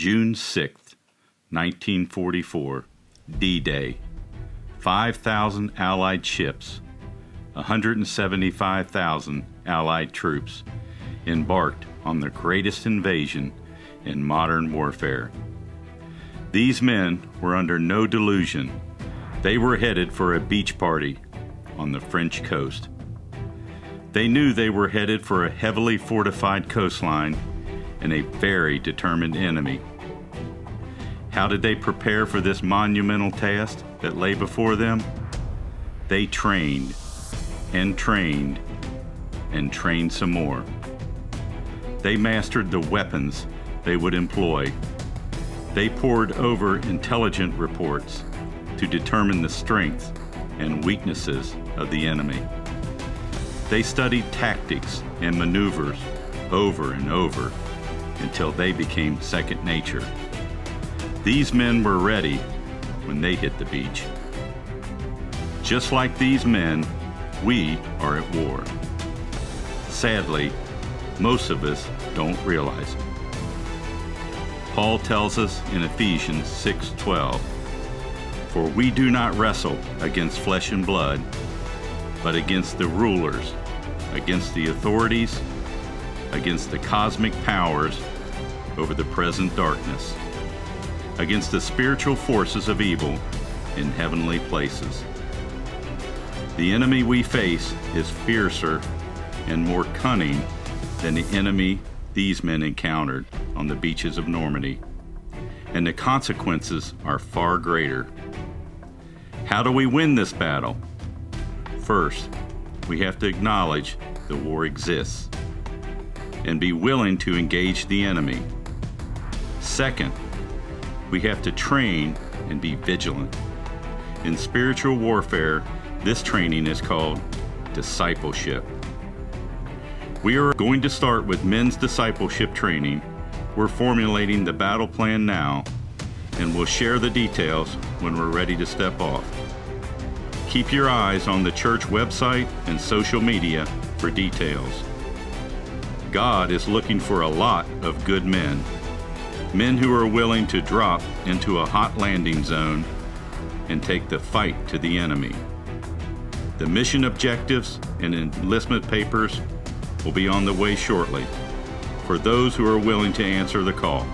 June 6, 1944, D Day. 5,000 Allied ships, 175,000 Allied troops embarked on the greatest invasion in modern warfare. These men were under no delusion. They were headed for a beach party on the French coast. They knew they were headed for a heavily fortified coastline and a very determined enemy. How did they prepare for this monumental task that lay before them? They trained and trained and trained some more. They mastered the weapons they would employ. They pored over intelligent reports to determine the strengths and weaknesses of the enemy. They studied tactics and maneuvers over and over until they became second nature. These men were ready when they hit the beach. Just like these men, we are at war. Sadly, most of us don't realize it. Paul tells us in Ephesians 6:12, "For we do not wrestle against flesh and blood, but against the rulers, against the authorities, against the cosmic powers over the present darkness, against the spiritual forces of evil in heavenly places." The enemy we face is fiercer and more cunning than the enemy these men encountered on the beaches of Normandy, and the consequences are far greater. How do we win this battle? First, we have to acknowledge the war exists and be willing to engage the enemy. Second, we have to train and be vigilant. In spiritual warfare, this training is called discipleship. We are going to start with men's discipleship training. We're formulating the battle plan now, and we'll share the details when we're ready to step off. Keep your eyes on the church website and social media for details. God is looking for a lot of good men, men who are willing to drop into a hot landing zone and take the fight to the enemy. The mission objectives and enlistment papers will be on the way shortly for those who are willing to answer the call.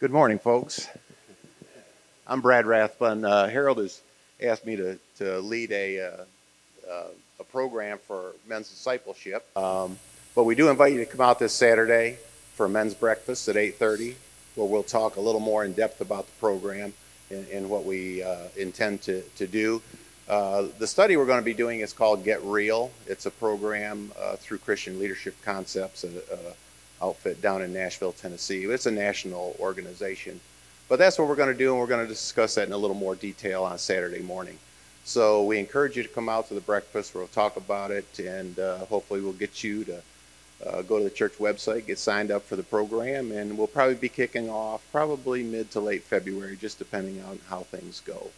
Good morning, folks. I'm Brad Rathbun. Uh, Harold has asked me to, to lead a, uh, uh, a program for men's discipleship. Um, but we do invite you to come out this Saturday for men's breakfast at 8:30, where we'll talk a little more in depth about the program and, and what we uh, intend to, to do. Uh, the study we're going to be doing is called Get Real. It's a program uh, through Christian Leadership Concepts, a, a outfit down in Nashville, Tennessee. It's a national organization. But that's what we're going to do, and we're going to discuss that in a little more detail on Saturday morning. So we encourage you to come out to the breakfast. We'll talk about it, and uh, hopefully we'll get you to uh, go to the church website, get signed up for the program, and we'll probably be kicking off probably mid to late February, just depending on how things go.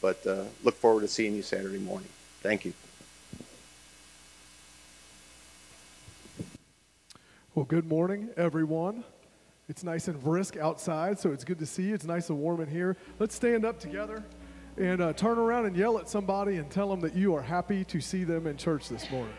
But uh, look forward to seeing you Saturday morning. Thank you. Well, good morning, everyone. It's nice and brisk outside, so it's good to see you. It's nice and warm in here. Let's stand up together and uh, turn around and yell at somebody and tell them that you are happy to see them in church this morning.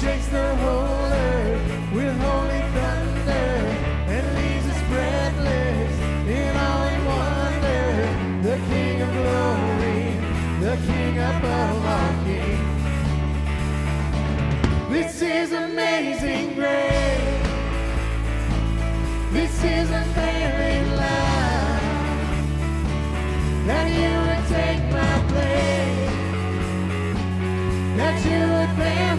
shakes the whole earth with holy thunder and leaves us breathless in all wonder. The King of glory, the King above all kings. This is amazing grace. This is unfailing love that you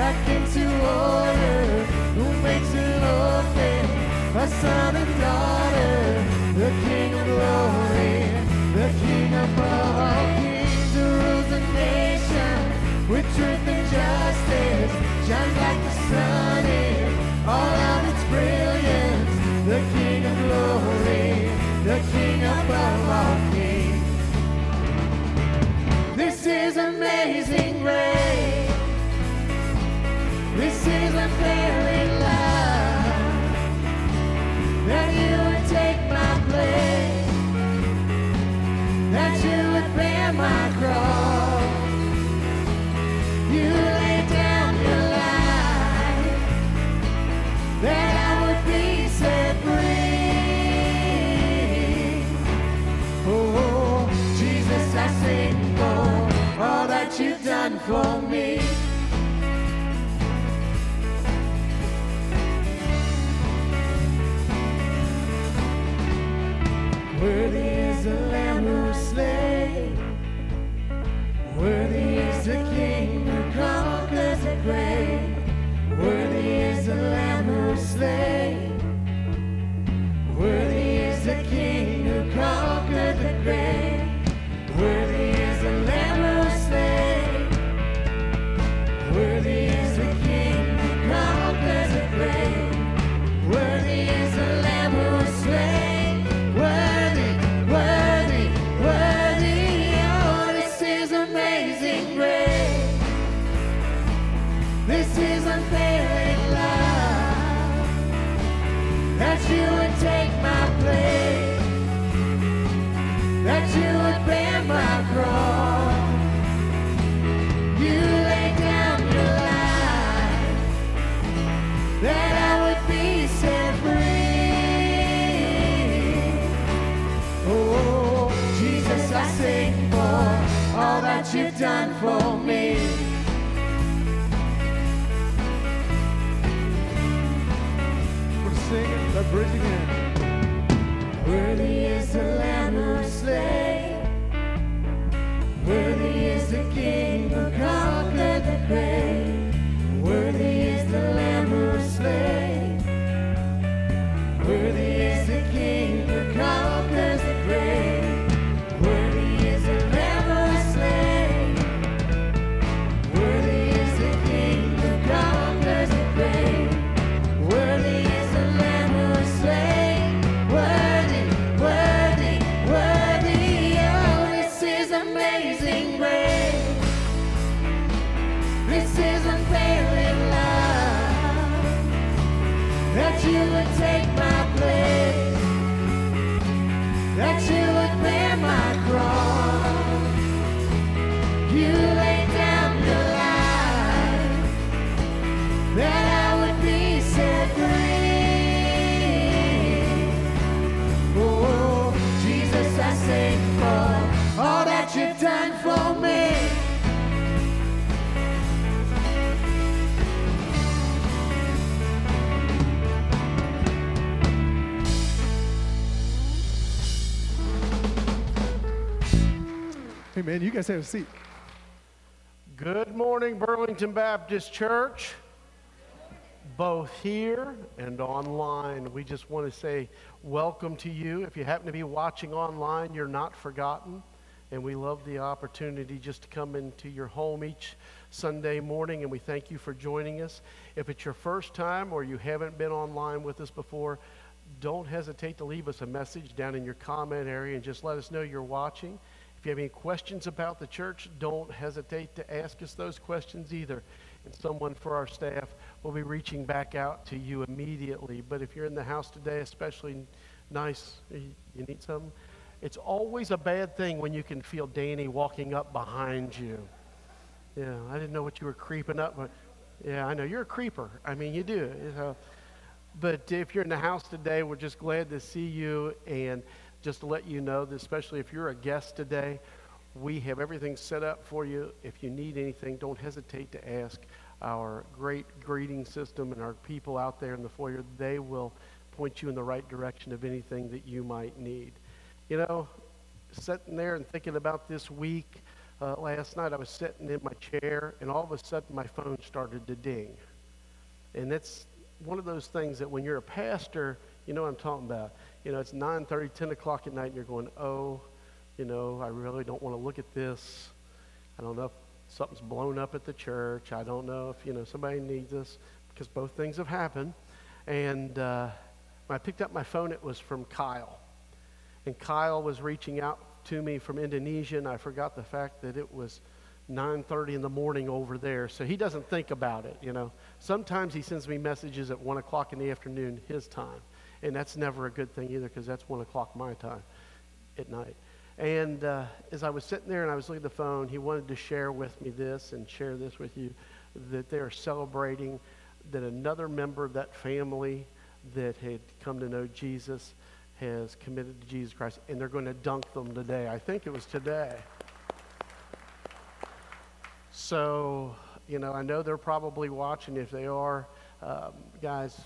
back into order. Who makes it all? A son and daughter, the king. ground. fail. Sing for all that you've done for me. We're singing, that bridge again. man. You guys have a seat. Good morning, Burlington Baptist Church, both here and online. We just want to say welcome to you. If you happen to be watching online, you're not forgotten. And we love the opportunity just to come into your home each Sunday morning, and we thank you for joining us. If it's your first time or you haven't been online with us before, don't hesitate to leave us a message down in your comment area and just let us know you're watching. If you have any questions about the church, don't hesitate to ask us those questions either. And someone for our staff will be reaching back out to you immediately. But if you're in the house today, especially nice, you need something? It's always a bad thing when you can feel Danny walking up behind you. Yeah, I didn't know what you were creeping up, but yeah, I know you're a creeper. I mean, you do. You know. But if you're in the house today, we're just glad to see you and just to let you know, that especially if you're a guest today, we have everything set up for you. If you need anything, don't hesitate to ask our great greeting system and our people out there in the foyer. They will point you in the right direction of anything that you might need. You know, sitting there and thinking about this week, uh, last night I was sitting in my chair and all of a sudden my phone started to ding. And that's one of those things that when you're a pastor, you know what I'm talking about. You know, it's 9:30, 10 o'clock at night, and you're going, oh, you know, I really don't want to look at this. I don't know if something's blown up at the church. I don't know if, you know, somebody needs us because both things have happened. And uh, when I picked up my phone, it was from Kyle. And Kyle was reaching out to me from Indonesia, and I forgot the fact that it was 9.30 in the morning over there. So he doesn't think about it, you know. Sometimes he sends me messages at 1 o'clock in the afternoon, his time. And that's never a good thing either because that's 1 o'clock my time at night. And uh, as I was sitting there and I was looking at the phone, he wanted to share with me this and share this with you that they are celebrating that another member of that family that had come to know Jesus has committed to Jesus Christ, and they're going to dunk them today. I think it was today. So, you know, I know they're probably watching. If they are, um, guys,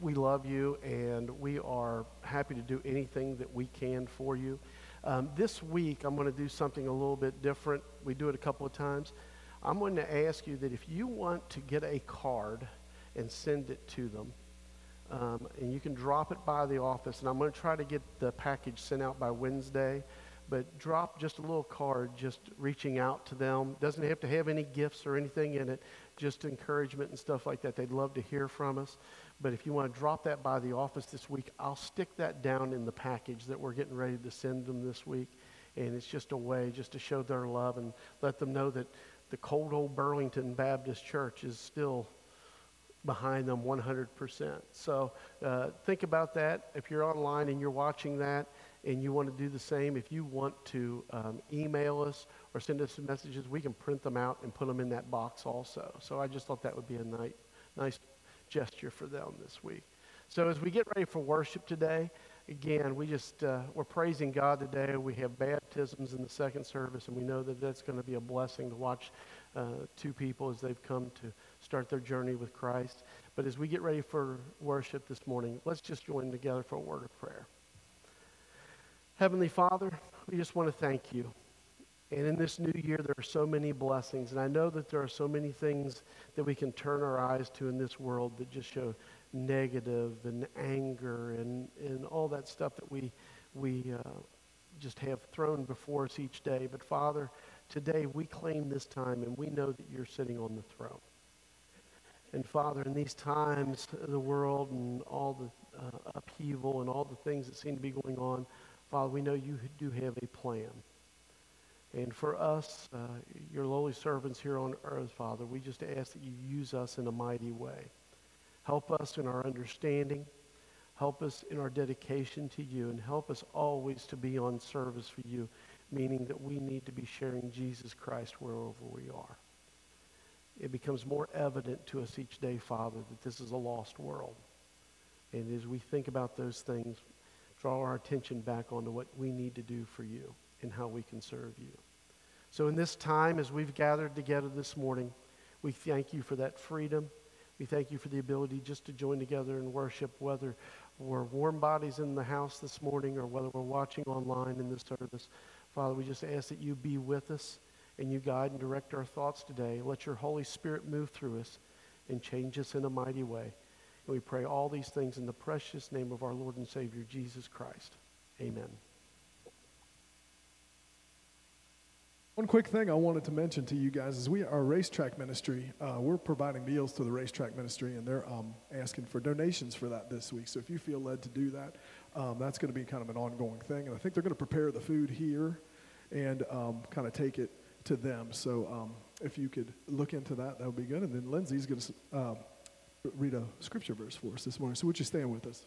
we love you and we are happy to do anything that we can for you. Um, this week, I'm going to do something a little bit different. We do it a couple of times. I'm going to ask you that if you want to get a card and send it to them, um, and you can drop it by the office, and I'm going to try to get the package sent out by Wednesday but drop just a little card just reaching out to them. Doesn't have to have any gifts or anything in it, just encouragement and stuff like that. They'd love to hear from us. But if you want to drop that by the office this week, I'll stick that down in the package that we're getting ready to send them this week. And it's just a way just to show their love and let them know that the cold old Burlington Baptist Church is still behind them 100%. So uh, think about that. If you're online and you're watching that, and you want to do the same, if you want to um, email us or send us some messages, we can print them out and put them in that box also. So I just thought that would be a nice, nice gesture for them this week. So as we get ready for worship today, again, we just uh, we're praising God today. We have baptisms in the second service, and we know that that's going to be a blessing to watch uh, two people as they've come to start their journey with Christ. But as we get ready for worship this morning, let's just join together for a word of prayer. Heavenly Father, we just want to thank you. And in this new year, there are so many blessings. And I know that there are so many things that we can turn our eyes to in this world that just show negative and anger and, and all that stuff that we, we uh, just have thrown before us each day. But Father, today we claim this time and we know that you're sitting on the throne. And Father, in these times, the world and all the uh, upheaval and all the things that seem to be going on, Father, we know you do have a plan. And for us, uh, your lowly servants here on earth, Father, we just ask that you use us in a mighty way. Help us in our understanding. Help us in our dedication to you. And help us always to be on service for you, meaning that we need to be sharing Jesus Christ wherever we are. It becomes more evident to us each day, Father, that this is a lost world. And as we think about those things, draw our attention back onto what we need to do for you and how we can serve you. So, in this time, as we've gathered together this morning, we thank you for that freedom. We thank you for the ability just to join together and worship, whether we're warm bodies in the house this morning or whether we're watching online in this service. Father, we just ask that you be with us and you guide and direct our thoughts today. Let your Holy Spirit move through us and change us in a mighty way. And we pray all these things in the precious name of our Lord and Savior, Jesus Christ. Amen. One quick thing I wanted to mention to you guys is we our racetrack ministry. Uh, we're providing meals to the racetrack ministry, and they're um, asking for donations for that this week. So if you feel led to do that, um, that's going to be kind of an ongoing thing. And I think they're going to prepare the food here and um, kind of take it to them. So um, if you could look into that, that would be good. And then Lindsay's going to uh, read a scripture verse for us this morning. So would you stand with us?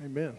Amen.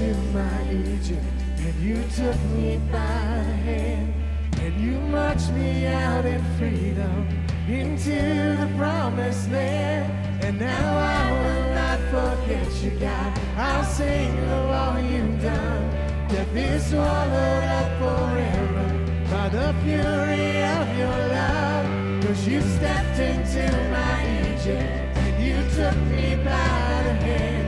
Into my Egypt and you took me by the hand and you marched me out in freedom into the promised land. And now I will not forget you, God. I'll sing of all you've done. Death is swallowed up forever by the fury of your love. Cause you stepped into my Egypt and you took me by the hand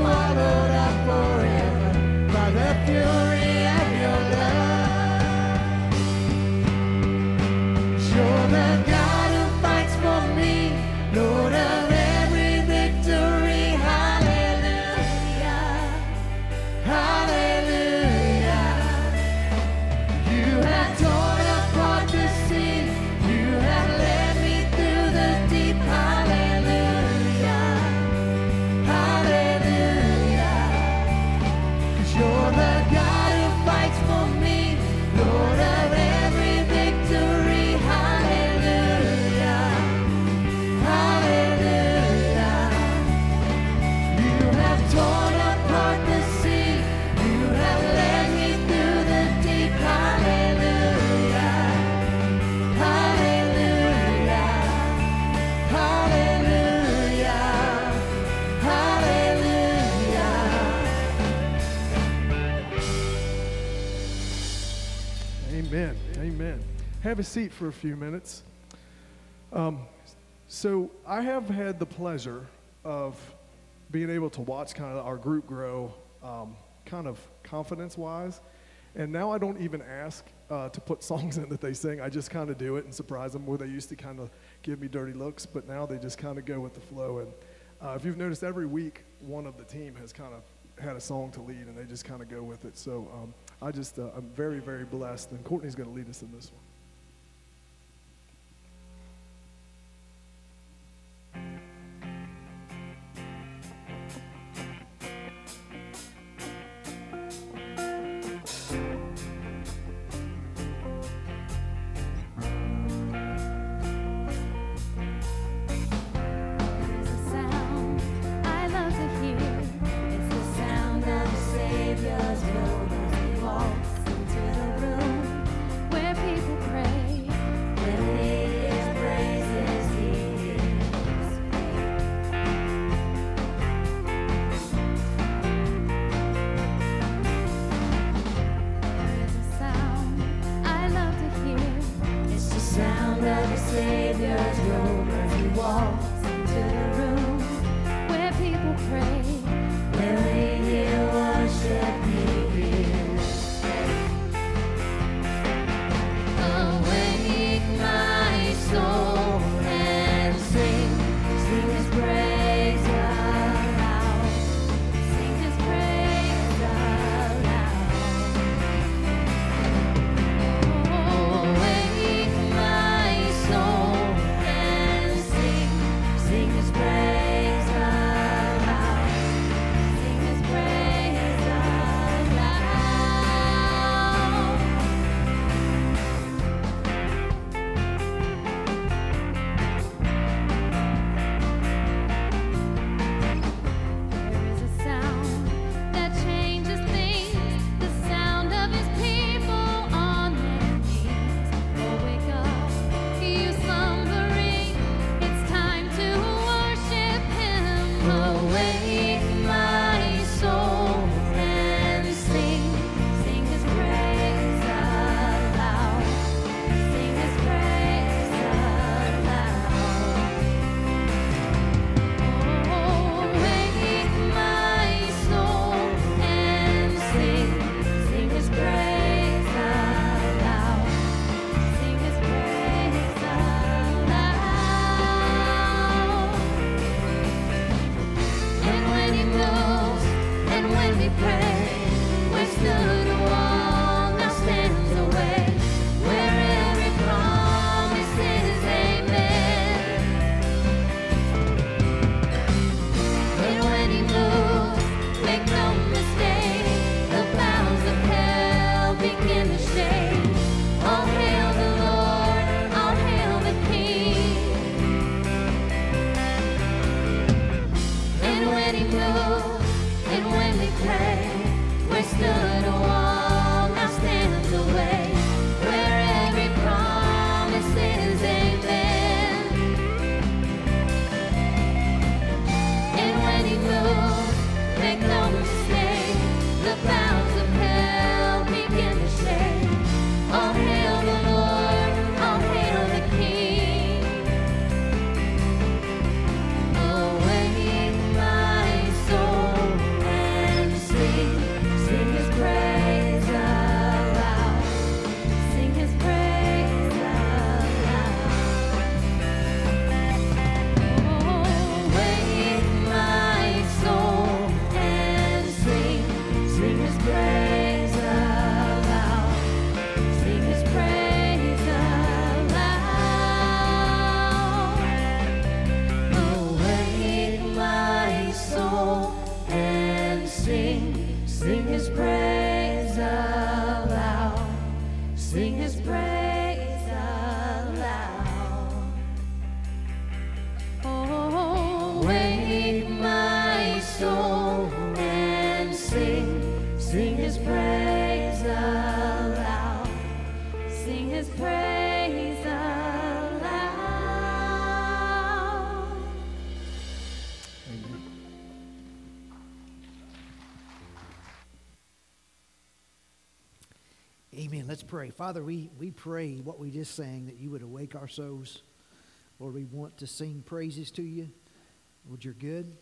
swallowed up forever by the fury Have a seat for a few minutes. Um, so I have had the pleasure of being able to watch kind of our group grow, um, kind of confidence-wise, And now I don't even ask uh, to put songs in that they sing. I just kind of do it and surprise them where they used to kind of give me dirty looks, but now they just kind of go with the flow. And uh, if you've noticed, every week one of the team has kind of had a song to lead and they just kind of go with it. So um, I just, uh, I'm very, very blessed. And Courtney's going to lead us in this one. Father, we, we pray what we just sang that you would awake our souls. Lord, we want to sing praises to you. Lord, you're good.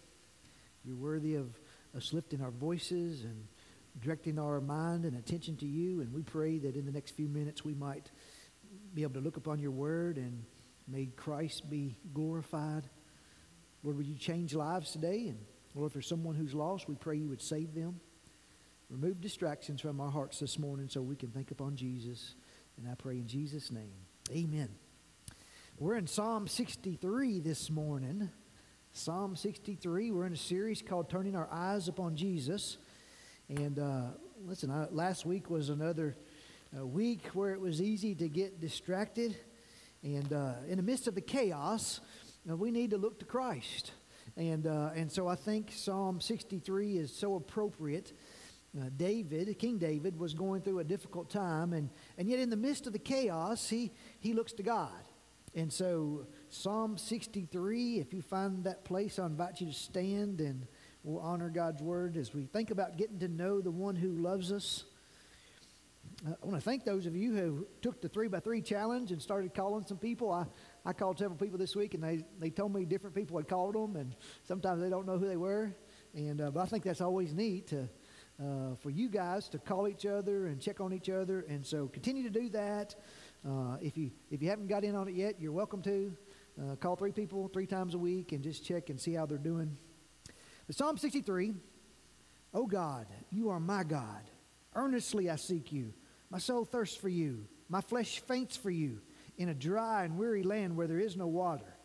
You're worthy of us lifting our voices and directing our mind and attention to you. And we pray that in the next few minutes we might be able to look upon your word and may Christ be glorified. Lord, would you change lives today? And Lord, if there's someone who's lost, we pray you would save them. Remove distractions from our hearts this morning so we can think upon Jesus. And I pray in Jesus' name. Amen. We're in Psalm 63 this morning. Psalm 63. We're in a series called Turning Our Eyes Upon Jesus. And uh, listen, I, last week was another uh, week where it was easy to get distracted. And uh, in the midst of the chaos, uh, we need to look to Christ. And, uh, and so I think Psalm 63 is so appropriate. Uh, David, King David, was going through a difficult time, and, and yet in the midst of the chaos, he, he looks to God. And so, Psalm 63, if you find that place, I invite you to stand and we'll honor God's word as we think about getting to know the one who loves us. Uh, I want to thank those of you who took the three by three challenge and started calling some people. I, I called several people this week, and they, they told me different people had called them, and sometimes they don't know who they were. And uh, but I think that's always neat to uh, for you guys to call each other and check on each other. And so continue to do that. Uh, if you if you haven't got in on it yet, you're welcome to uh, call three people three times a week and just check and see how they're doing. But Psalm 63. Oh God, you are my God. Earnestly I seek you. My soul thirsts for you. My flesh faints for you in a dry and weary land where there is no water.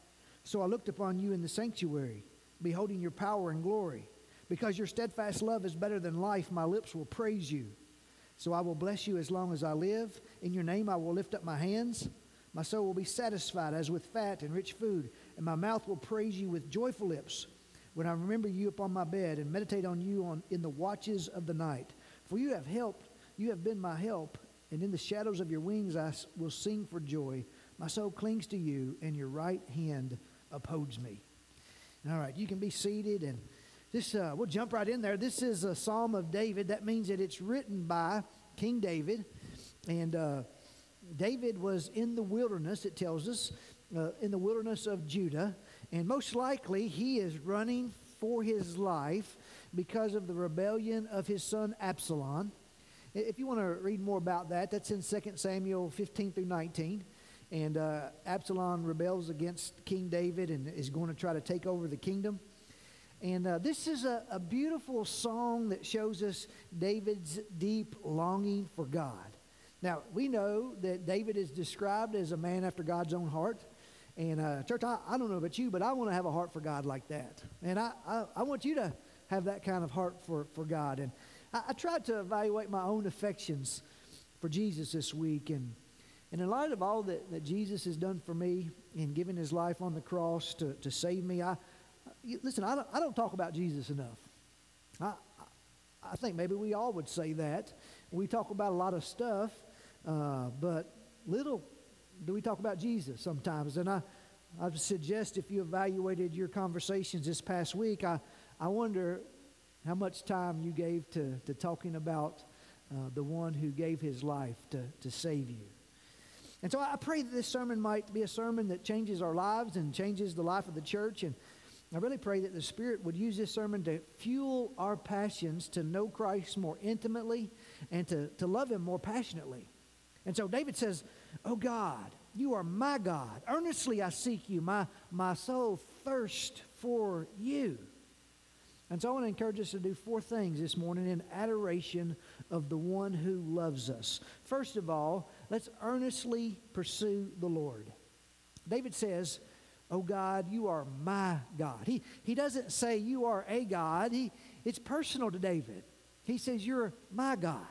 So I looked upon you in the sanctuary, beholding your power and glory. Because your steadfast love is better than life, my lips will praise you. So I will bless you as long as I live. In your name I will lift up my hands. My soul will be satisfied as with fat and rich food, and my mouth will praise you with joyful lips when I remember you upon my bed and meditate on you on, in the watches of the night. For you have helped you have been my help, and in the shadows of your wings I will sing for joy. My soul clings to you, and your right hand upholds me. All right, you can be seated, and this uh, we'll jump right in there. This is a Psalm of David. That means that it's written by King David, and uh, David was in the wilderness. It tells us uh, in the wilderness of Judah, and most likely he is running for his life because of the rebellion of his son Absalom. If you want to read more about that, that's in 2 Samuel 15 through 19. And uh, Absalom rebels against King David and is going to try to take over the kingdom. And uh, this is a, a beautiful song that shows us David's deep longing for God. Now, we know that David is described as a man after God's own heart. And, uh, church, I, I don't know about you, but I want to have a heart for God like that. And I, I, I want you to have that kind of heart for, for God. And I, I tried to evaluate my own affections for Jesus this week. And, and in light of all that, that Jesus has done for me in giving his life on the cross to, to save me, I, listen, I don't, I don't talk about Jesus enough. I, I think maybe we all would say that. We talk about a lot of stuff, uh, but little do we talk about Jesus sometimes. And I, I suggest if you evaluated your conversations this past week, I, I wonder how much time you gave to, to talking about uh, the one who gave his life to, to save you. And so I pray that this sermon might be a sermon that changes our lives and changes the life of the church. And I really pray that the Spirit would use this sermon to fuel our passions to know Christ more intimately and to, to love him more passionately. And so David says, Oh God, you are my God. Earnestly I seek you. My, my soul thirsts for you. And so I want to encourage us to do four things this morning in adoration of the one who loves us. First of all, let's earnestly pursue the Lord. David says, Oh God, you are my God. He, he doesn't say you are a God, he, it's personal to David. He says, You're my God.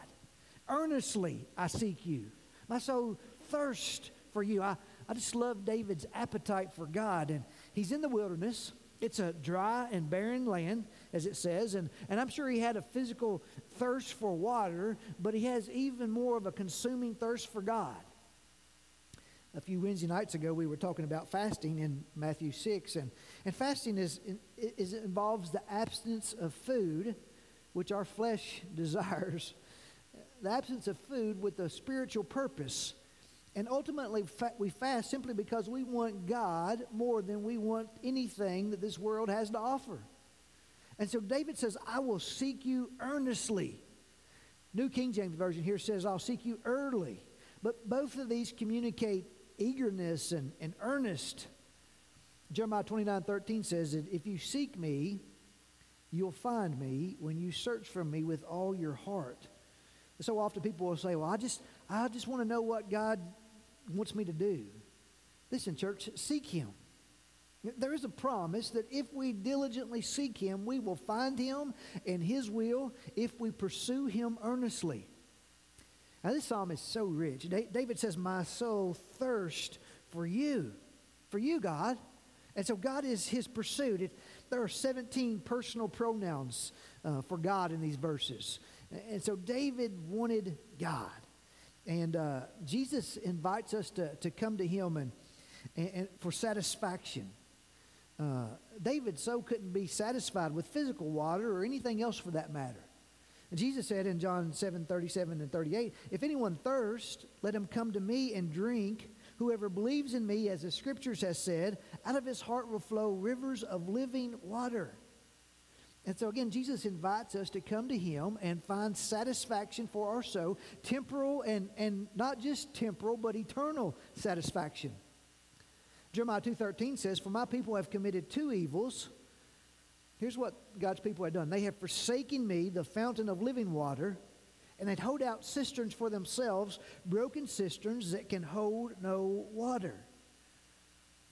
Earnestly I seek you. My soul thirsts for you. I, I just love David's appetite for God. And he's in the wilderness. It's a dry and barren land, as it says, and, and I'm sure he had a physical thirst for water, but he has even more of a consuming thirst for God. A few Wednesday nights ago, we were talking about fasting in Matthew 6, and, and fasting is, is involves the absence of food, which our flesh desires, the absence of food with a spiritual purpose and ultimately, we fast simply because we want God more than we want anything that this world has to offer. And so David says, I will seek you earnestly. New King James Version here says, I'll seek you early. But both of these communicate eagerness and, and earnest. Jeremiah 29 13 says that if you seek me, you'll find me when you search for me with all your heart. So often people will say, Well, I just, I just want to know what God wants me to do. Listen, church, seek Him. There is a promise that if we diligently seek Him, we will find Him and His will if we pursue Him earnestly. Now, this psalm is so rich. David says, My soul thirsts for you, for you, God. And so God is his pursuit. It, there are 17 personal pronouns uh, for God in these verses. And so David wanted God. And uh, Jesus invites us to, to come to him and, and, and for satisfaction. Uh, David so couldn't be satisfied with physical water or anything else for that matter. Jesus said in John 7 37 and 38, If anyone thirst, let him come to me and drink. Whoever believes in me, as the scriptures has said, out of his heart will flow rivers of living water. And so again, Jesus invites us to come to him and find satisfaction for our soul, temporal and, and not just temporal, but eternal satisfaction. Jeremiah 2.13 says, For my people have committed two evils. Here's what God's people had done. They have forsaken me, the fountain of living water, and they'd hold out cisterns for themselves, broken cisterns that can hold no water.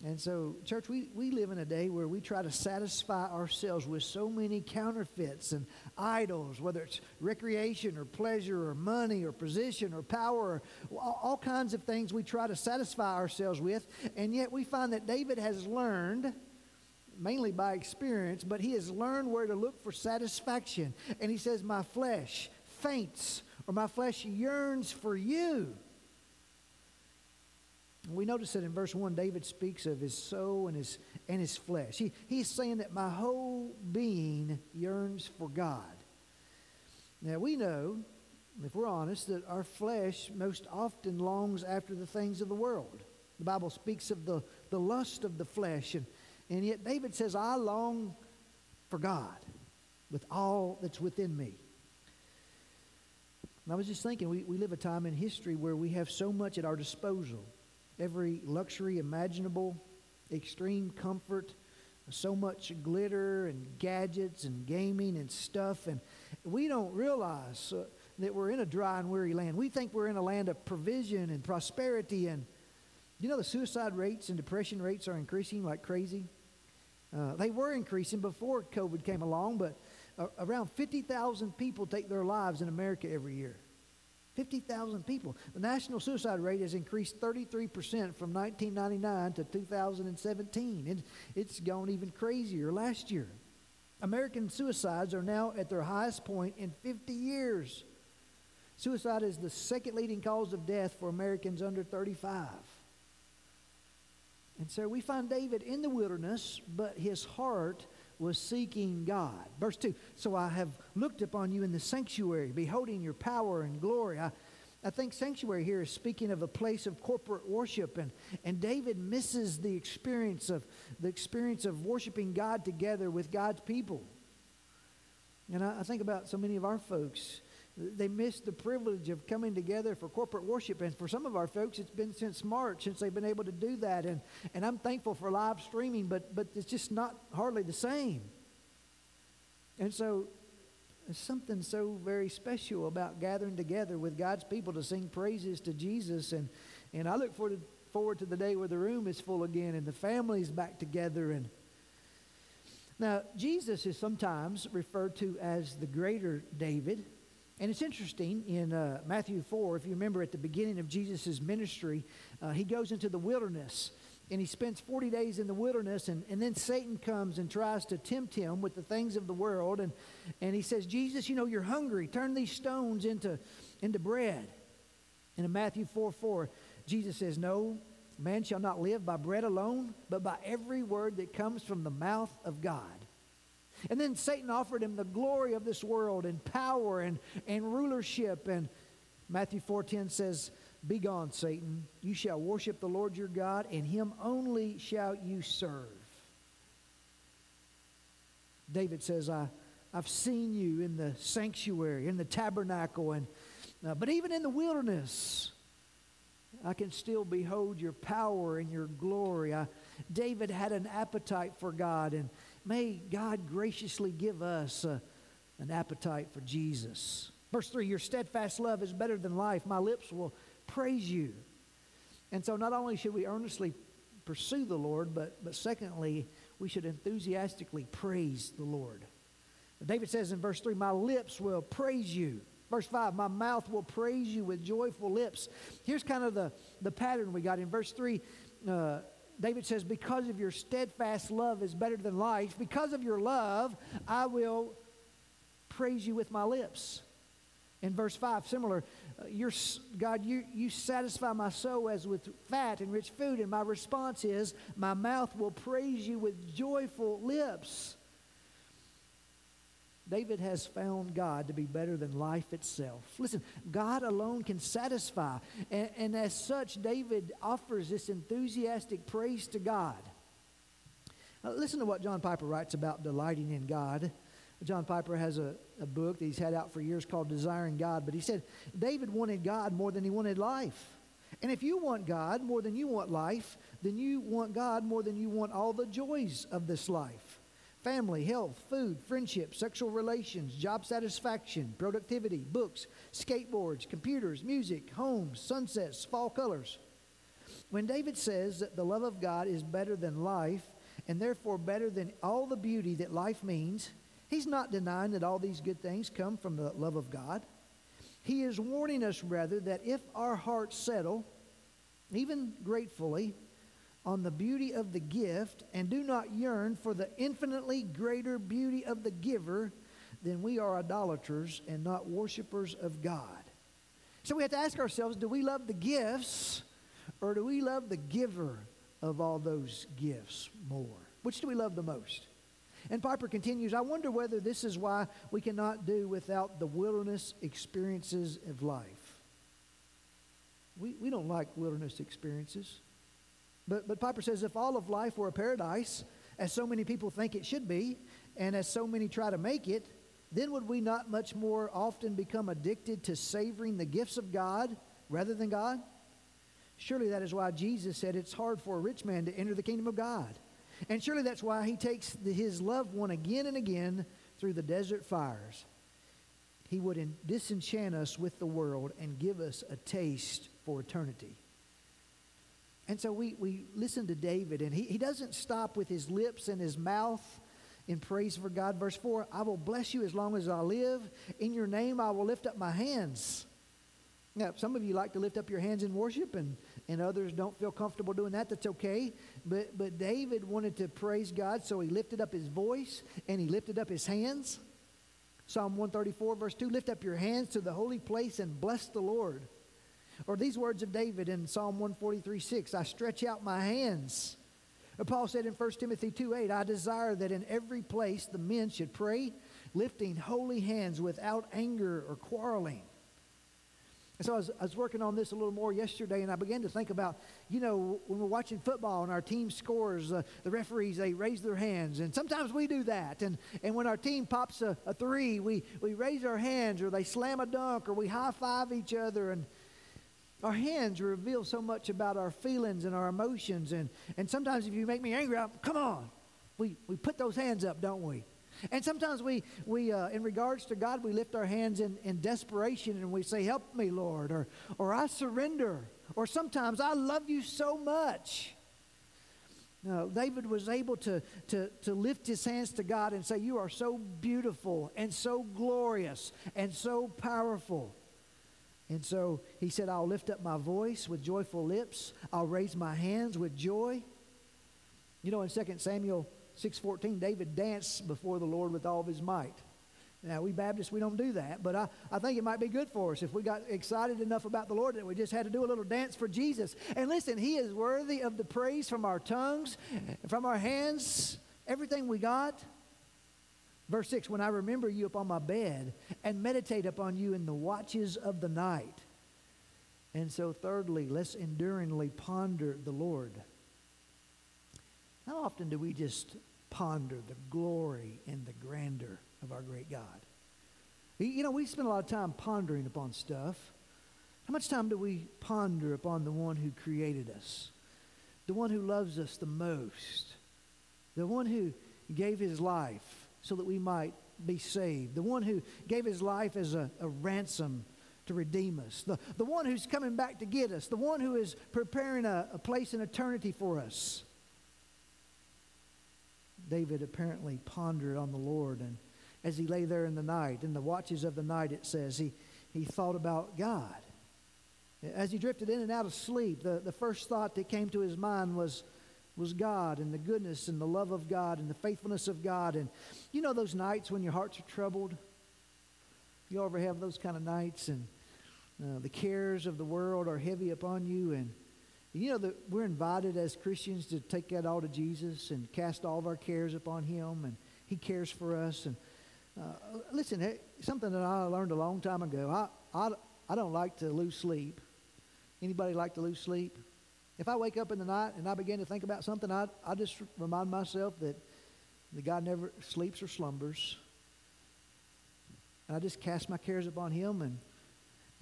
And so, church, we, we live in a day where we try to satisfy ourselves with so many counterfeits and idols, whether it's recreation or pleasure or money or position or power, or all, all kinds of things we try to satisfy ourselves with. And yet we find that David has learned, mainly by experience, but he has learned where to look for satisfaction. And he says, My flesh faints or my flesh yearns for you. We notice that in verse 1, David speaks of his soul and his, and his flesh. He, he's saying that my whole being yearns for God. Now, we know, if we're honest, that our flesh most often longs after the things of the world. The Bible speaks of the, the lust of the flesh, and, and yet David says, I long for God with all that's within me. And I was just thinking, we, we live a time in history where we have so much at our disposal every luxury imaginable, extreme comfort, so much glitter and gadgets and gaming and stuff. And we don't realize uh, that we're in a dry and weary land. We think we're in a land of provision and prosperity. And you know, the suicide rates and depression rates are increasing like crazy. Uh, they were increasing before COVID came along, but uh, around 50,000 people take their lives in America every year. 50,000 people. The national suicide rate has increased 33% from 1999 to 2017. It, it's gone even crazier last year. American suicides are now at their highest point in 50 years. Suicide is the second leading cause of death for Americans under 35. And so we find David in the wilderness, but his heart was seeking God. Verse 2 So I have looked upon you in the sanctuary, beholding your power and glory. I, I think sanctuary here is speaking of a place of corporate worship, and, and David misses the experience of the experience of worshiping God together with God's people. And I, I think about so many of our folks they missed the privilege of coming together for corporate worship. And for some of our folks, it's been since March since they've been able to do that. And, and I'm thankful for live streaming, but, but it's just not hardly the same. And so there's something so very special about gathering together with God's people to sing praises to Jesus. And, and I look forward to, forward to the day where the room is full again and the family's back together. And now, Jesus is sometimes referred to as the greater David. And it's interesting in uh, Matthew 4, if you remember at the beginning of Jesus' ministry, uh, he goes into the wilderness and he spends 40 days in the wilderness, and, and then Satan comes and tries to tempt him with the things of the world. And, and he says, Jesus, you know, you're hungry. Turn these stones into, into bread. And in Matthew 4 4, Jesus says, No, man shall not live by bread alone, but by every word that comes from the mouth of God. And then Satan offered him the glory of this world and power and, and rulership. And Matthew 4.10 says, Be gone, Satan. You shall worship the Lord your God, and him only shall you serve. David says, I, I've seen you in the sanctuary, in the tabernacle, and uh, but even in the wilderness, I can still behold your power and your glory. I, David had an appetite for God, and may God graciously give us uh, an appetite for Jesus. Verse 3 Your steadfast love is better than life. My lips will praise you. And so, not only should we earnestly pursue the Lord, but, but secondly, we should enthusiastically praise the Lord. David says in verse 3 My lips will praise you. Verse 5, my mouth will praise you with joyful lips. Here's kind of the, the pattern we got. In verse 3, uh, David says, Because of your steadfast love is better than life, because of your love, I will praise you with my lips. In verse 5, similar, uh, God, you, you satisfy my soul as with fat and rich food, and my response is, My mouth will praise you with joyful lips. David has found God to be better than life itself. Listen, God alone can satisfy. And, and, as such, David offers this enthusiastic praise to God. Now, listen to what John Piper writes about delighting in God. John Piper has a, a book that he's had out for years called Desiring God. But he said, David wanted God more than he wanted life. And if you want God more than you want life, then you want God more than you want all the joys of this life family, health, food, friendship, sexual relations, job satisfaction, productivity, books, skateboards, computers, music, homes, sunsets, fall colors. When David says that the love of God is better than life, and therefore better than all the beauty that life means, he's not denying that all these good things come from the love of God. He is warning us, rather, that if our hearts settle, even gratefully, on the beauty of the gift and do not yearn for the infinitely greater beauty of the giver, then we are idolaters and not worshipers of God. So we have to ask ourselves do we love the gifts or do we love the giver of all those gifts more? Which do we love the most? And Piper continues I wonder whether this is why we cannot do without the wilderness experiences of life. We, we don't like wilderness experiences. But, but Piper says if all of life were a paradise, as so many people think it should be, and as so many try to make it, then would we not much more often become addicted to savoring the gifts of God rather than God? Surely that is why Jesus said it's hard for a rich man to enter the kingdom of God. And surely that's why he takes the, his loved one again and again through the desert fires. He would disenchant us with the world and give us a taste for eternity. And so we, we listen to David, and he, he doesn't stop with his lips and his mouth in praise for God. Verse 4 I will bless you as long as I live. In your name I will lift up my hands. Now, some of you like to lift up your hands in worship, and, and others don't feel comfortable doing that. That's okay. But, but David wanted to praise God, so he lifted up his voice and he lifted up his hands. Psalm 134, verse 2 Lift up your hands to the holy place and bless the Lord. Or these words of David in Psalm 143 6 I stretch out my hands. Paul said in 1 Timothy 2 8, I desire that in every place the men should pray, lifting holy hands without anger or quarreling. And so I was, I was, working on this a little more yesterday, and I began to think about, you know, when we're watching football and our team scores, uh, the referees, they raise their hands. And sometimes we do that. And, and when our team pops a, a three, we, we raise our hands, or they slam a dunk, or we high five each other. And, our hands reveal so much about our feelings and our emotions. And, and sometimes if you make me angry, I'm, come on. We, we put those hands up, don't we? And sometimes we, we uh, in regards to God, we lift our hands in, in desperation and we say, Help me, Lord, or, or I surrender. Or sometimes, I love you so much. No, David was able to, to, to lift his hands to God and say, You are so beautiful and so glorious and so powerful. And so he said, I'll lift up my voice with joyful lips. I'll raise my hands with joy. You know, in 2 Samuel 6.14, David danced before the Lord with all of his might. Now, we Baptists, we don't do that, but I, I think it might be good for us if we got excited enough about the Lord that we just had to do a little dance for Jesus. And listen, He is worthy of the praise from our tongues, from our hands, everything we got. Verse 6 When I remember you upon my bed and meditate upon you in the watches of the night. And so, thirdly, let's enduringly ponder the Lord. How often do we just ponder the glory and the grandeur of our great God. You know, we spend a lot of time pondering upon stuff. How much time do we ponder upon the one who created us, the one who loves us the most, the one who gave his life so that we might be saved, the one who gave his life as a, a ransom to redeem us, the, the one who's coming back to get us, the one who is preparing a, a place in eternity for us? David apparently pondered on the Lord, and as he lay there in the night, in the watches of the night, it says, he, he thought about God. As he drifted in and out of sleep, the, the first thought that came to his mind was, was God and the goodness and the love of God and the faithfulness of God. And you know those nights when your hearts are troubled? You ever have those kind of nights and uh, the cares of the world are heavy upon you and you know that we're invited as Christians to take that all to Jesus and cast all of our cares upon Him, and He cares for us. And uh, listen, something that I learned a long time ago. I, I, I don't like to lose sleep. Anybody like to lose sleep? If I wake up in the night and I begin to think about something, I, I just remind myself that the God never sleeps or slumbers. And I just cast my cares upon Him and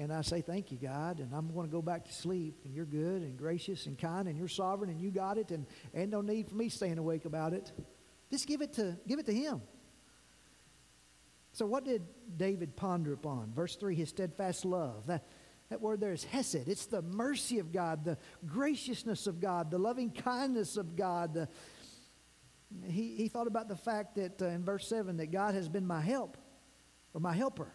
and I say, Thank you, God. And I'm going to go back to sleep. And you're good and gracious and kind and you're sovereign and you got it. And, and no need for me staying awake about it. Just give it to, give it to Him. So, what did David ponder upon? Verse 3 his steadfast love. That, that word there is hesed. It's the mercy of God, the graciousness of God, the loving kindness of God. The, he, he thought about the fact that uh, in verse 7 that God has been my help or my helper.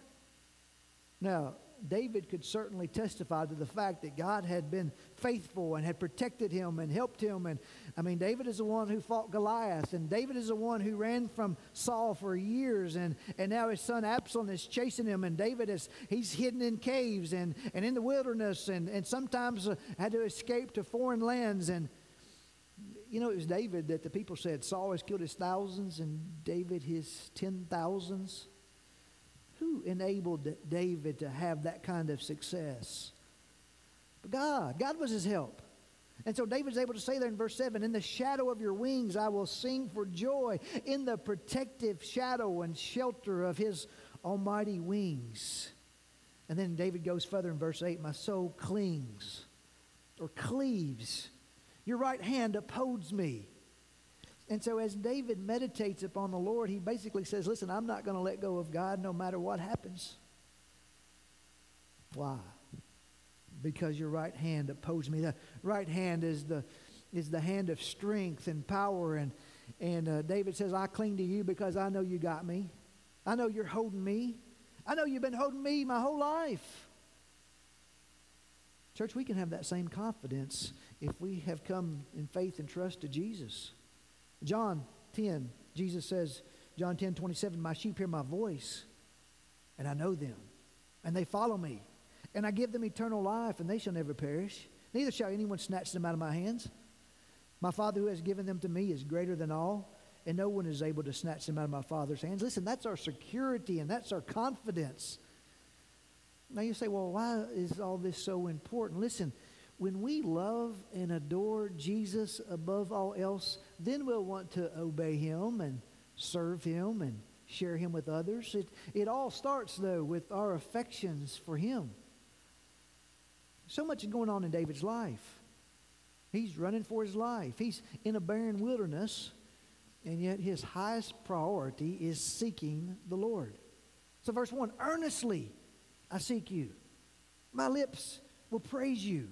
Now, David could certainly testify to the fact that God had been faithful and had protected him and helped him. And I mean, David is the one who fought Goliath, and David is the one who ran from Saul for years, and, and now his son Absalom is chasing him, and David is he's hidden in caves and, and in the wilderness, and, and sometimes uh, had to escape to foreign lands. And you know, it was David that the people said Saul has killed his thousands and David his ten thousands. Who enabled David to have that kind of success? God. God was his help. And so David's able to say there in verse 7 In the shadow of your wings I will sing for joy, in the protective shadow and shelter of his almighty wings. And then David goes further in verse 8 My soul clings or cleaves. Your right hand upholds me. And so, as David meditates upon the Lord, he basically says, Listen, I'm not going to let go of God no matter what happens. Why? Because your right hand opposes me. The right hand is the, is the hand of strength and power. And, and uh, David says, I cling to you because I know you got me. I know you're holding me. I know you've been holding me my whole life. Church, we can have that same confidence if we have come in faith and trust to Jesus. John 10, Jesus says, John 10, 27, My sheep hear my voice, and I know them, and they follow me. And I give them eternal life, and they shall never perish. Neither shall anyone snatch them out of my hands. My Father who has given them to me is greater than all, and no one is able to snatch them out of my Father's hands. Listen, that's our security, and that's our confidence. Now you say, well, why is all this so important? Listen, when we love and adore Jesus above all else, then we'll want to obey him and serve him and share him with others. It, it all starts, though, with our affections for him. So much is going on in David's life. He's running for his life, he's in a barren wilderness, and yet his highest priority is seeking the Lord. So, verse 1 earnestly I seek you, my lips will praise you.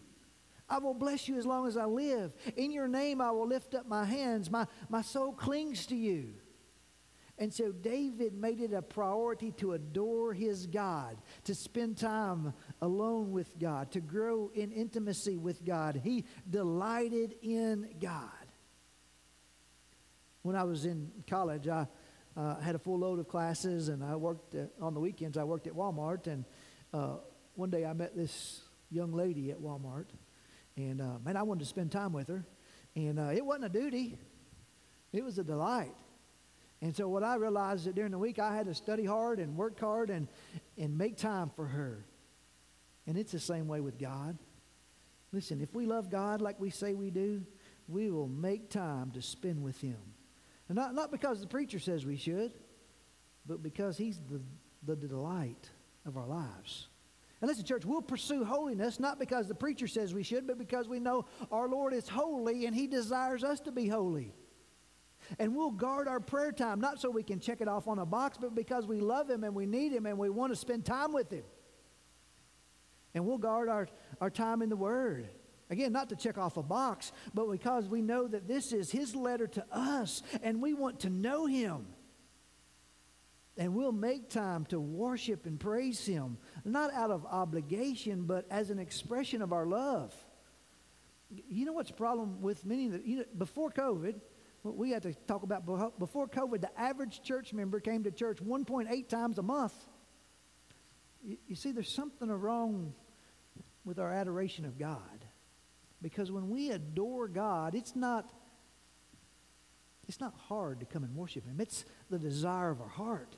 I will bless you as long as I live. In your name I will lift up my hands. My, my soul clings to you. And so David made it a priority to adore his God, to spend time alone with God, to grow in intimacy with God. He delighted in God. When I was in college, I uh, had a full load of classes, and I worked uh, on the weekends. I worked at Walmart, and uh, one day I met this young lady at Walmart and uh, man, I wanted to spend time with her. And uh, it wasn't a duty, it was a delight. And so what I realized that during the week I had to study hard and work hard and, and make time for her. And it's the same way with God. Listen, if we love God like we say we do, we will make time to spend with Him. And not, not because the preacher says we should, but because He's the, the delight of our lives. And listen, church, we'll pursue holiness not because the preacher says we should, but because we know our Lord is holy and He desires us to be holy. And we'll guard our prayer time, not so we can check it off on a box, but because we love Him and we need Him and we want to spend time with Him. And we'll guard our, our time in the Word. Again, not to check off a box, but because we know that this is His letter to us and we want to know Him. And we'll make time to worship and praise Him, not out of obligation, but as an expression of our love. You know what's the problem with many that, you know, before COVID, we had to talk about before COVID, the average church member came to church 1.8 times a month. You, you see, there's something wrong with our adoration of God. Because when we adore God, it's not it's not hard to come and worship him. It's the desire of our heart.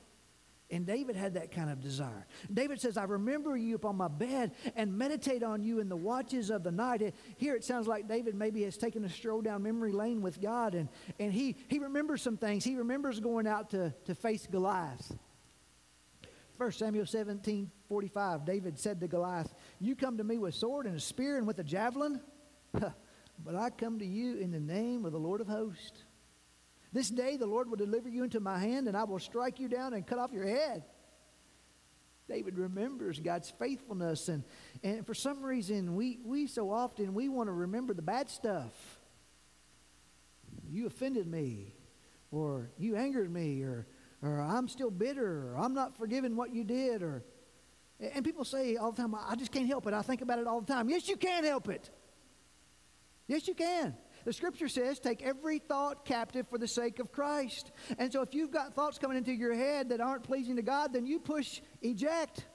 And David had that kind of desire. David says, I remember you upon my bed and meditate on you in the watches of the night. Here it sounds like David maybe has taken a stroll down memory lane with God and, and he, he remembers some things. He remembers going out to, to face Goliath. 1 Samuel 17 45, David said to Goliath, You come to me with sword and a spear and with a javelin, but I come to you in the name of the Lord of hosts. This day the Lord will deliver you into my hand, and I will strike you down and cut off your head. David remembers God's faithfulness, and, and for some reason, we, we so often we want to remember the bad stuff. You offended me, or you angered me, or, or I'm still bitter, or I'm not forgiving what you did, or and people say all the time, I just can't help it. I think about it all the time. Yes, you can help it. Yes, you can. The scripture says, take every thought captive for the sake of Christ. And so if you've got thoughts coming into your head that aren't pleasing to God, then you push eject.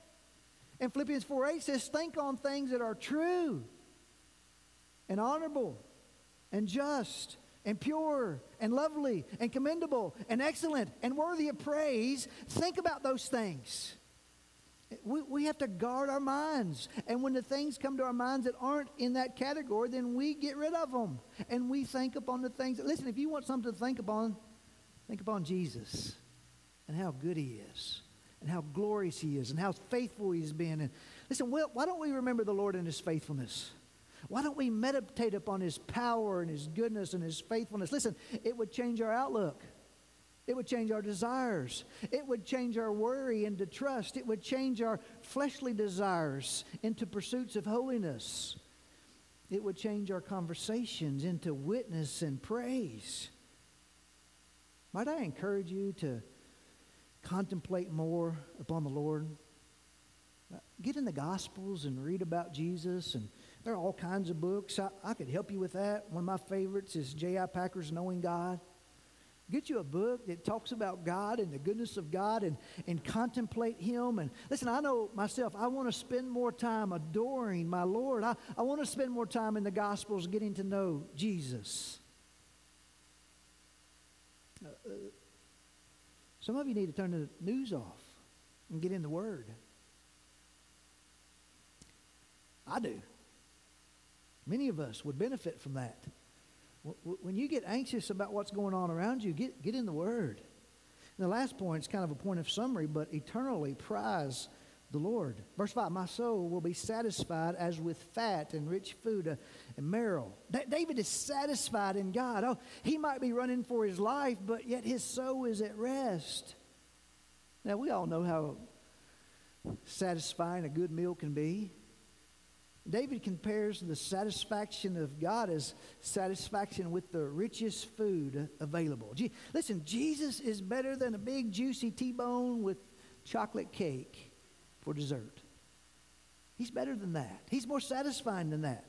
And Philippians 4 8 says, think on things that are true and honorable and just and pure and lovely and commendable and excellent and worthy of praise. Think about those things. We, we have to guard our minds. And when the things come to our minds that aren't in that category, then we get rid of them. And we think upon the things. That, listen, if you want something to think upon, think upon Jesus and how good he is and how glorious he is and how faithful he's been. And listen, well, why don't we remember the Lord and his faithfulness? Why don't we meditate upon his power and his goodness and his faithfulness? Listen, it would change our outlook. It would change our desires. It would change our worry into trust. It would change our fleshly desires into pursuits of holiness. It would change our conversations into witness and praise. Might I encourage you to contemplate more upon the Lord? Get in the Gospels and read about Jesus, and there are all kinds of books. I, I could help you with that. One of my favorites is J.I. Packer's Knowing God. Get you a book that talks about God and the goodness of God and, and contemplate Him. And listen, I know myself, I want to spend more time adoring my Lord. I, I want to spend more time in the Gospels getting to know Jesus. Uh, uh, some of you need to turn the news off and get in the Word. I do. Many of us would benefit from that. When you get anxious about what's going on around you, get, get in the Word. And the last point is kind of a point of summary, but eternally prize the Lord. Verse 5 My soul will be satisfied as with fat and rich food uh, and marrow. Da- David is satisfied in God. Oh, he might be running for his life, but yet his soul is at rest. Now, we all know how satisfying a good meal can be. David compares the satisfaction of God as satisfaction with the richest food available. listen, Jesus is better than a big juicy T-bone with chocolate cake for dessert. He's better than that. He's more satisfying than that.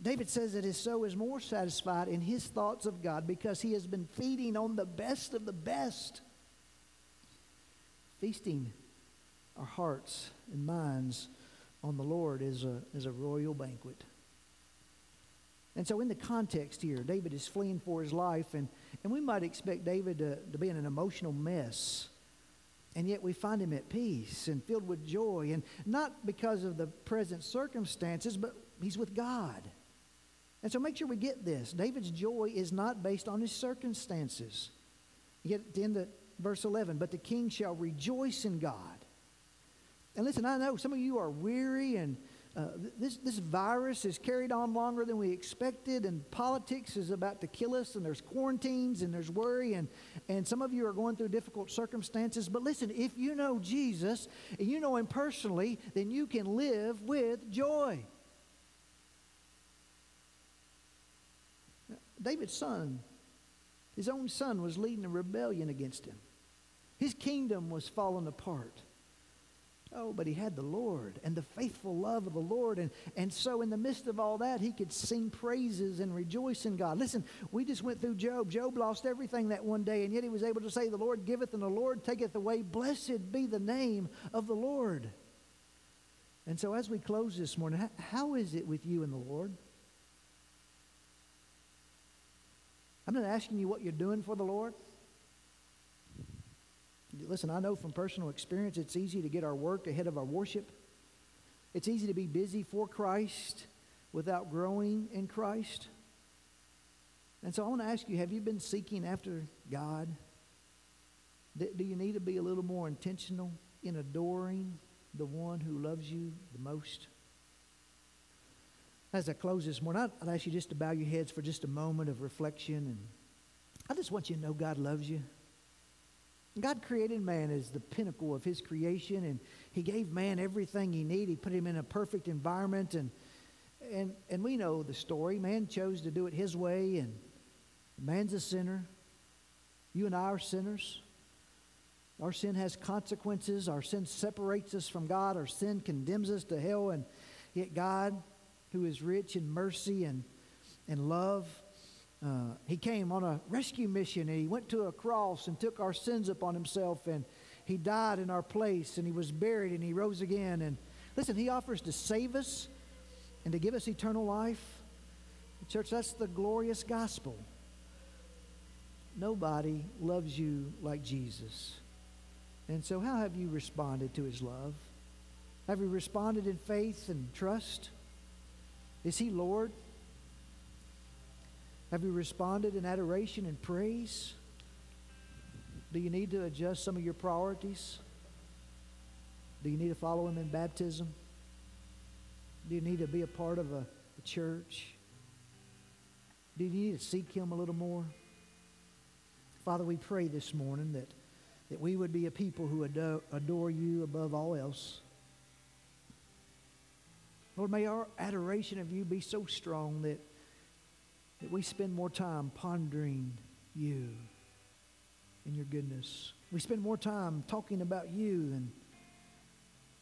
David says that his soul is more satisfied in his thoughts of God because he has been feeding on the best of the best. Feasting our hearts and minds on the Lord is a, is a royal banquet. And so, in the context here, David is fleeing for his life, and, and we might expect David to, to be in an emotional mess. And yet, we find him at peace and filled with joy, and not because of the present circumstances, but he's with God. And so, make sure we get this David's joy is not based on his circumstances. Yet, at the end of verse 11, but the king shall rejoice in God. And listen, I know some of you are weary and uh, this, this virus is carried on longer than we expected, and politics is about to kill us, and there's quarantines, and there's worry, and, and some of you are going through difficult circumstances. But listen, if you know Jesus and you know Him personally, then you can live with joy. David's son, his own son, was leading a rebellion against him. His kingdom was falling apart. But he had the Lord and the faithful love of the Lord. And, and so, in the midst of all that, he could sing praises and rejoice in God. Listen, we just went through Job. Job lost everything that one day, and yet he was able to say, The Lord giveth and the Lord taketh away. Blessed be the name of the Lord. And so, as we close this morning, how, how is it with you and the Lord? I'm not asking you what you're doing for the Lord. Listen, I know from personal experience it's easy to get our work ahead of our worship. It's easy to be busy for Christ without growing in Christ. And so I want to ask you have you been seeking after God? Do you need to be a little more intentional in adoring the one who loves you the most? As I close this morning, I'd ask you just to bow your heads for just a moment of reflection. And I just want you to know God loves you. God created man as the pinnacle of his creation, and he gave man everything he needed. He put him in a perfect environment, and, and, and we know the story. Man chose to do it his way, and man's a sinner. You and I are sinners. Our sin has consequences. Our sin separates us from God. Our sin condemns us to hell, and yet God, who is rich in mercy and, and love, uh, he came on a rescue mission and he went to a cross and took our sins upon himself and he died in our place and he was buried and he rose again. And listen, he offers to save us and to give us eternal life. Church, that's the glorious gospel. Nobody loves you like Jesus. And so, how have you responded to his love? Have you responded in faith and trust? Is he Lord? Have you responded in adoration and praise? Do you need to adjust some of your priorities? Do you need to follow Him in baptism? Do you need to be a part of a, a church? Do you need to seek Him a little more? Father, we pray this morning that, that we would be a people who adore, adore you above all else. Lord, may our adoration of you be so strong that that we spend more time pondering you and your goodness. We spend more time talking about you, and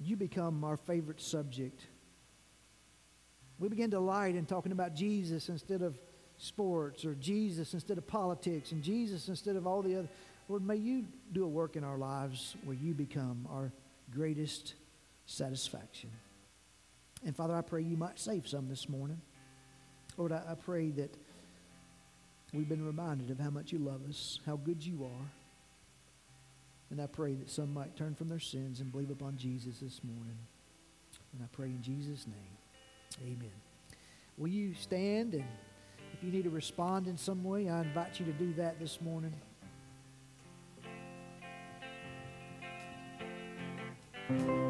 you become our favorite subject. We begin to delight in talking about Jesus instead of sports, or Jesus instead of politics, and Jesus instead of all the other. Lord, may you do a work in our lives where you become our greatest satisfaction. And Father, I pray you might save some this morning. Lord, I, I pray that We've been reminded of how much you love us, how good you are. And I pray that some might turn from their sins and believe upon Jesus this morning. And I pray in Jesus' name. Amen. Will you stand and if you need to respond in some way, I invite you to do that this morning. Yeah.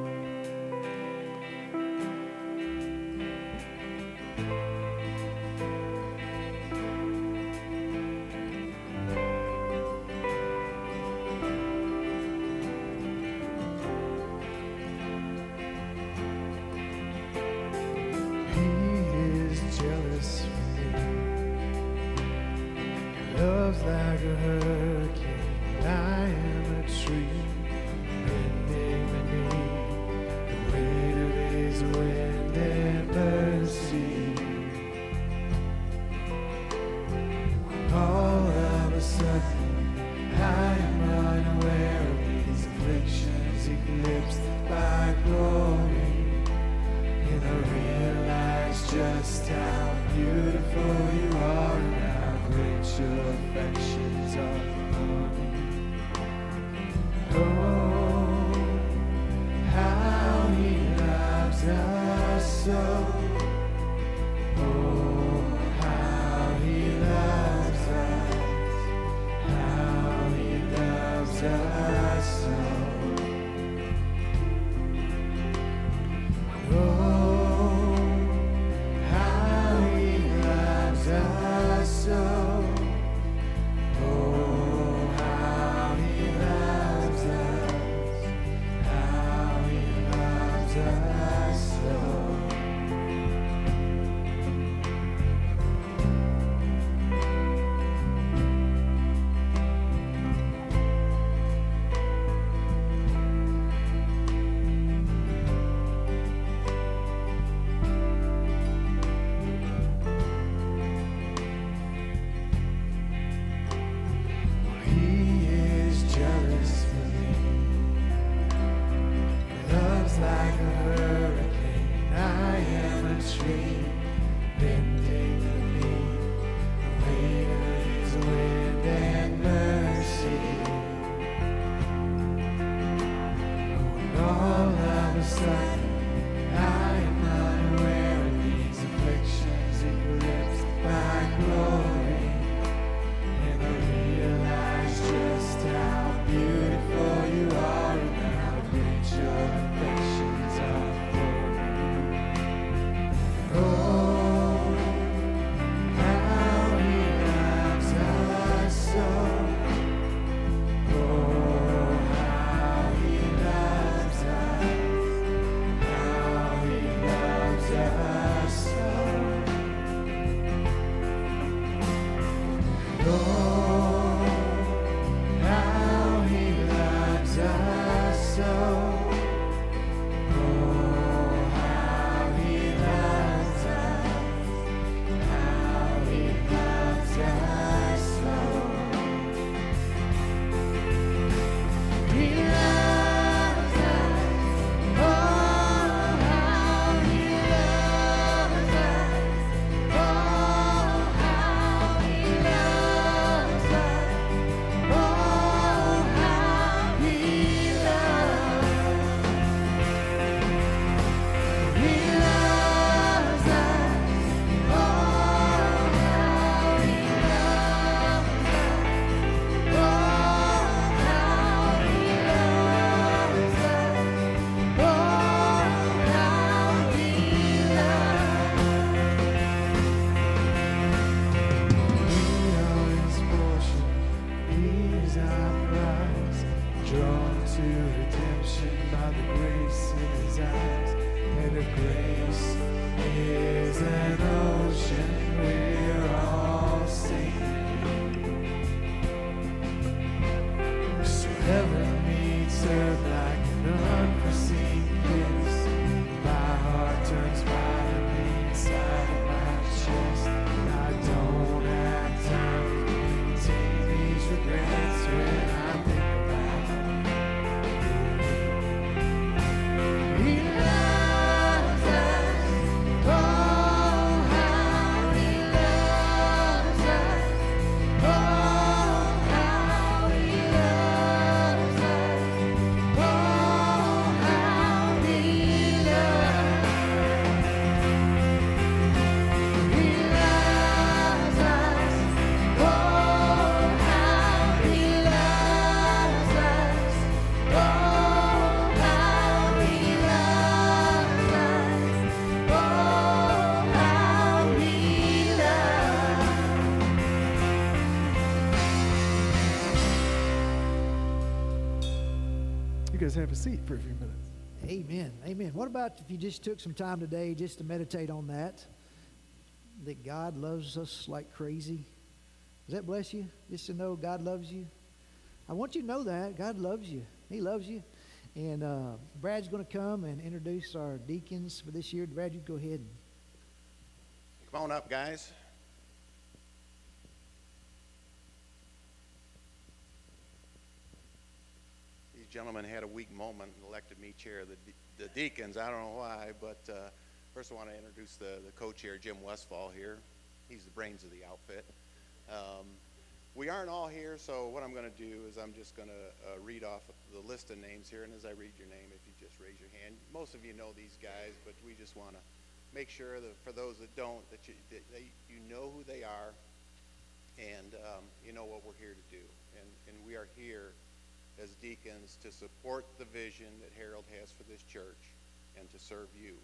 Have a seat for a few minutes. Amen. Amen. What about if you just took some time today just to meditate on that? That God loves us like crazy. Does that bless you? Just to know God loves you? I want you to know that. God loves you. He loves you. And uh, Brad's going to come and introduce our deacons for this year. Brad, you go ahead. and Come on up, guys. These gentlemen had a weak moment and elected me chair of the, de- the deacons. I don't know why, but uh, first I want to introduce the, the co-chair, Jim Westfall here. He's the brains of the outfit. Um, we aren't all here, so what I'm going to do is I'm just going to uh, read off the list of names here, and as I read your name, if you just raise your hand. Most of you know these guys, but we just want to make sure that for those that don't, that you, that they, you know who they are, and um, you know what we're here to do. And, and we are here as deacons to support the vision that Harold has for this church and to serve you.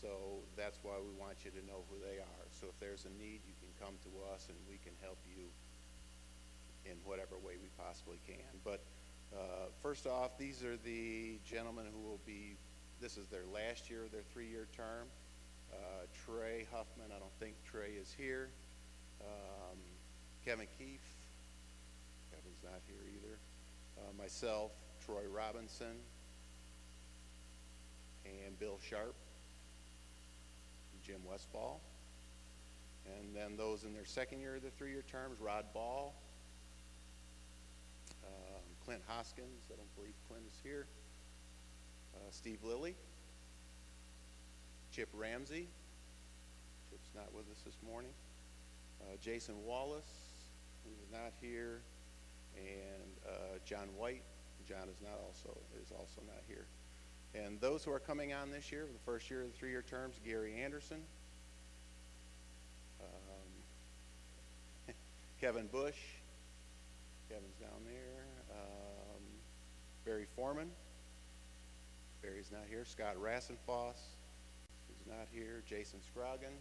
So that's why we want you to know who they are. So if there's a need, you can come to us and we can help you in whatever way we possibly can. But uh, first off, these are the gentlemen who will be, this is their last year of their three-year term. Uh, Trey Huffman, I don't think Trey is here. Um, Kevin Keefe, Kevin's not here either. Uh, myself, Troy Robinson, and Bill Sharp, Jim Westfall. And then those in their second year of their three-year terms, Rod Ball, um, Clint Hoskins, I don't believe Clint is here, uh, Steve Lilly, Chip Ramsey, Chip's not with us this morning, uh, Jason Wallace, who is not here, and uh, John White. John is not also is also not here. And those who are coming on this year, the first year of the three-year terms, Gary Anderson, um, Kevin Bush, Kevin's down there, um, Barry Foreman, Barry's not here, Scott Rassenfoss, who's not here, Jason Scroggin,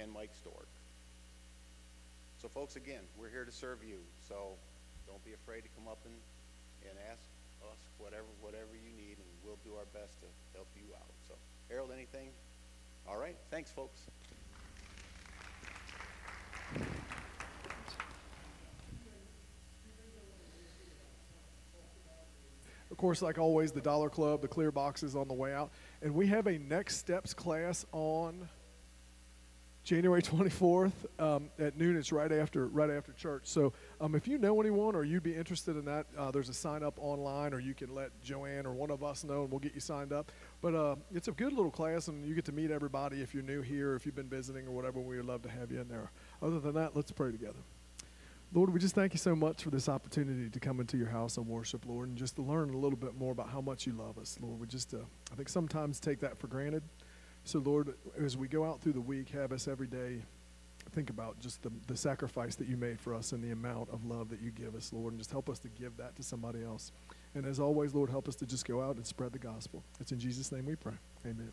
and Mike Stork. So folks, again, we're here to serve you, so don't be afraid to come up and, and ask us whatever, whatever you need, and we'll do our best to help you out. So Harold, anything? All right, thanks, folks. Of course, like always, the Dollar Club, the clear boxes on the way out. And we have a Next Steps class on January 24th um, at noon. It's right after right after church. So um, if you know anyone or you'd be interested in that, uh, there's a sign up online, or you can let Joanne or one of us know, and we'll get you signed up. But uh, it's a good little class, and you get to meet everybody if you're new here, if you've been visiting or whatever. We would love to have you in there. Other than that, let's pray together. Lord, we just thank you so much for this opportunity to come into your house and worship, Lord, and just to learn a little bit more about how much you love us, Lord. We just, uh, I think sometimes take that for granted. So, Lord, as we go out through the week, have us every day think about just the, the sacrifice that you made for us and the amount of love that you give us, Lord, and just help us to give that to somebody else. And as always, Lord, help us to just go out and spread the gospel. It's in Jesus' name we pray. Amen.